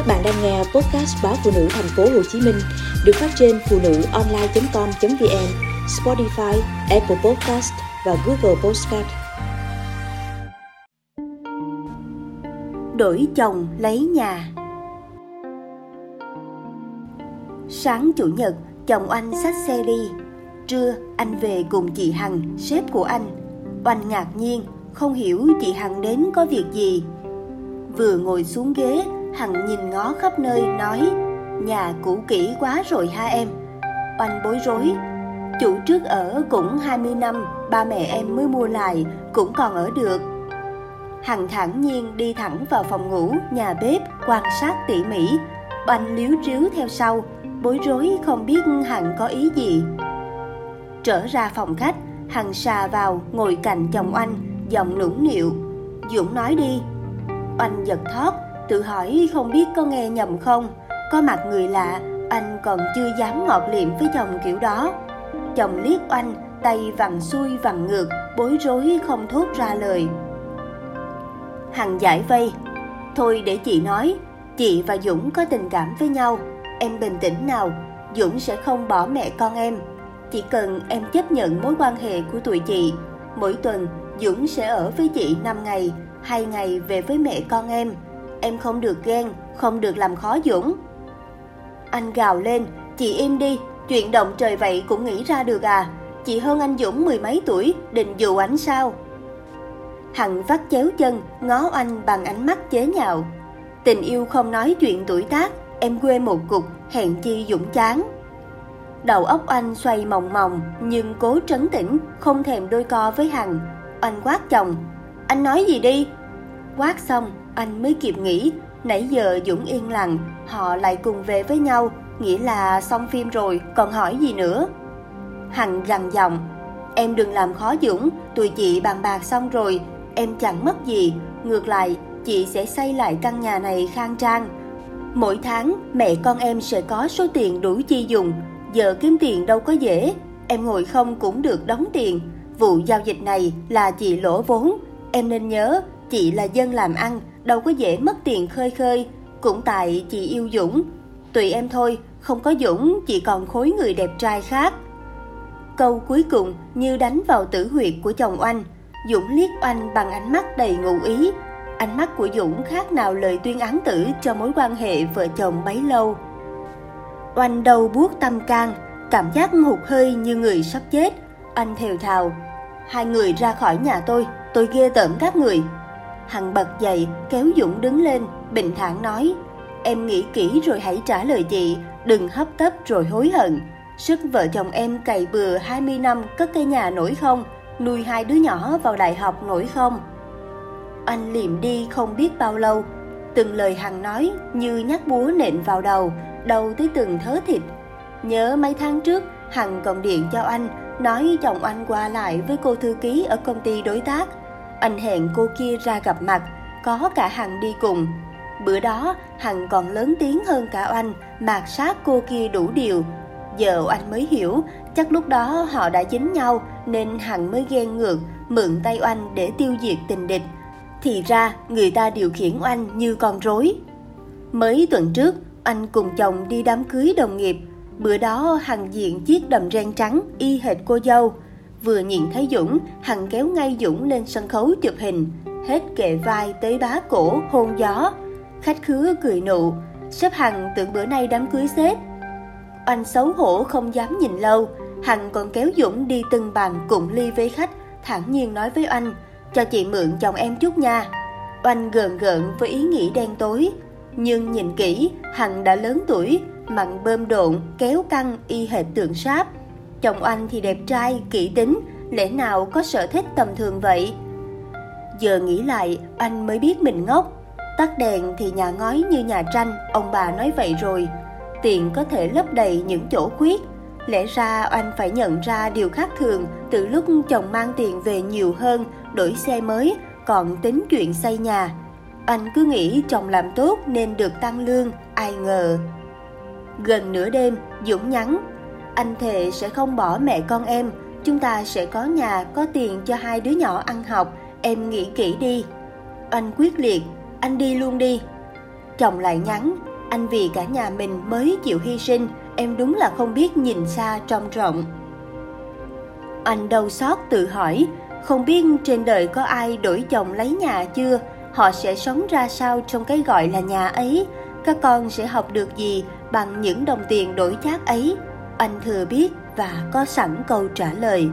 Các bạn đang nghe podcast báo phụ nữ thành phố Hồ Chí Minh được phát trên phụ nữ online.com.vn, Spotify, Apple Podcast và Google Podcast. Đổi chồng lấy nhà Sáng Chủ nhật, chồng anh xách xe đi. Trưa, anh về cùng chị Hằng, sếp của anh. Oanh ngạc nhiên, không hiểu chị Hằng đến có việc gì. Vừa ngồi xuống ghế, Hằng nhìn ngó khắp nơi, nói, Nhà cũ kỹ quá rồi ha em. Oanh bối rối, Chủ trước ở cũng 20 năm, Ba mẹ em mới mua lại, Cũng còn ở được. Hằng thản nhiên đi thẳng vào phòng ngủ, Nhà bếp, quan sát tỉ mỉ. Oanh liếu ríu theo sau, Bối rối không biết Hằng có ý gì. Trở ra phòng khách, Hằng xà vào, ngồi cạnh chồng Oanh, Giọng nũng nịu. Dũng nói đi. Oanh giật thót tự hỏi không biết có nghe nhầm không. Có mặt người lạ, anh còn chưa dám ngọt liệm với chồng kiểu đó. Chồng liếc oanh tay vặn xuôi vặn ngược, bối rối không thốt ra lời. Hằng giải vây. Thôi để chị nói, chị và dũng có tình cảm với nhau. Em bình tĩnh nào, dũng sẽ không bỏ mẹ con em. Chỉ cần em chấp nhận mối quan hệ của tụi chị, mỗi tuần dũng sẽ ở với chị 5 ngày, hai ngày về với mẹ con em em không được ghen, không được làm khó Dũng. Anh gào lên, chị im đi, chuyện động trời vậy cũng nghĩ ra được à. Chị hơn anh Dũng mười mấy tuổi, định dụ ánh sao? Hằng vắt chéo chân, ngó anh bằng ánh mắt chế nhạo. Tình yêu không nói chuyện tuổi tác, em quê một cục, hẹn chi Dũng chán. Đầu óc anh xoay mòng mòng, nhưng cố trấn tĩnh, không thèm đôi co với Hằng. Anh quát chồng, anh nói gì đi? Quát xong, anh mới kịp nghĩ, nãy giờ Dũng yên lặng, họ lại cùng về với nhau, nghĩa là xong phim rồi, còn hỏi gì nữa. Hằng gằn giọng, em đừng làm khó Dũng, tụi chị bàn bạc xong rồi, em chẳng mất gì, ngược lại, chị sẽ xây lại căn nhà này khang trang. Mỗi tháng, mẹ con em sẽ có số tiền đủ chi dùng, giờ kiếm tiền đâu có dễ, em ngồi không cũng được đóng tiền. Vụ giao dịch này là chị lỗ vốn, em nên nhớ, chị là dân làm ăn, đâu có dễ mất tiền khơi khơi, cũng tại chị yêu Dũng. Tùy em thôi, không có Dũng chị còn khối người đẹp trai khác. Câu cuối cùng như đánh vào tử huyệt của chồng Oanh. Dũng liếc Oanh bằng ánh mắt đầy ngụ ý. Ánh mắt của Dũng khác nào lời tuyên án tử cho mối quan hệ vợ chồng bấy lâu. Oanh đầu buốt tâm can, cảm giác hụt hơi như người sắp chết. Anh thều thào, hai người ra khỏi nhà tôi, tôi ghê tởm các người, Hằng bật dậy, kéo Dũng đứng lên, bình thản nói, em nghĩ kỹ rồi hãy trả lời chị, đừng hấp tấp rồi hối hận. Sức vợ chồng em cày bừa 20 năm cất cây nhà nổi không, nuôi hai đứa nhỏ vào đại học nổi không? Anh liệm đi không biết bao lâu, từng lời Hằng nói như nhát búa nện vào đầu, đầu tới từng thớ thịt. Nhớ mấy tháng trước, Hằng còn điện cho anh, nói chồng anh qua lại với cô thư ký ở công ty đối tác anh hẹn cô kia ra gặp mặt, có cả Hằng đi cùng. Bữa đó, Hằng còn lớn tiếng hơn cả anh, mạt sát cô kia đủ điều. Giờ anh mới hiểu, chắc lúc đó họ đã dính nhau nên Hằng mới ghen ngược, mượn tay anh để tiêu diệt tình địch. Thì ra, người ta điều khiển anh như con rối. Mới tuần trước, anh cùng chồng đi đám cưới đồng nghiệp. Bữa đó Hằng diện chiếc đầm ren trắng y hệt cô dâu. Vừa nhìn thấy Dũng, Hằng kéo ngay Dũng lên sân khấu chụp hình, hết kệ vai tới bá cổ hôn gió. Khách khứa cười nụ, sếp Hằng tưởng bữa nay đám cưới xếp. Anh xấu hổ không dám nhìn lâu, Hằng còn kéo Dũng đi từng bàn cùng ly với khách, thản nhiên nói với anh, cho chị mượn chồng em chút nha. Oanh gờn gợn với ý nghĩ đen tối, nhưng nhìn kỹ, Hằng đã lớn tuổi, mặn bơm độn, kéo căng y hệt tượng sáp. Chồng anh thì đẹp trai, kỹ tính, lẽ nào có sở thích tầm thường vậy? Giờ nghĩ lại, anh mới biết mình ngốc. Tắt đèn thì nhà ngói như nhà tranh, ông bà nói vậy rồi. Tiền có thể lấp đầy những chỗ khuyết. Lẽ ra anh phải nhận ra điều khác thường từ lúc chồng mang tiền về nhiều hơn, đổi xe mới, còn tính chuyện xây nhà. Anh cứ nghĩ chồng làm tốt nên được tăng lương, ai ngờ. Gần nửa đêm, Dũng nhắn anh thề sẽ không bỏ mẹ con em, chúng ta sẽ có nhà, có tiền cho hai đứa nhỏ ăn học, em nghĩ kỹ đi. Anh quyết liệt, anh đi luôn đi. Chồng lại nhắn, Anh vì cả nhà mình mới chịu hy sinh, em đúng là không biết nhìn xa trông rộng. Anh đau xót tự hỏi, không biết trên đời có ai đổi chồng lấy nhà chưa? Họ sẽ sống ra sao trong cái gọi là nhà ấy? Các con sẽ học được gì bằng những đồng tiền đổi chác ấy? Anh thừa biết và có sẵn câu trả lời.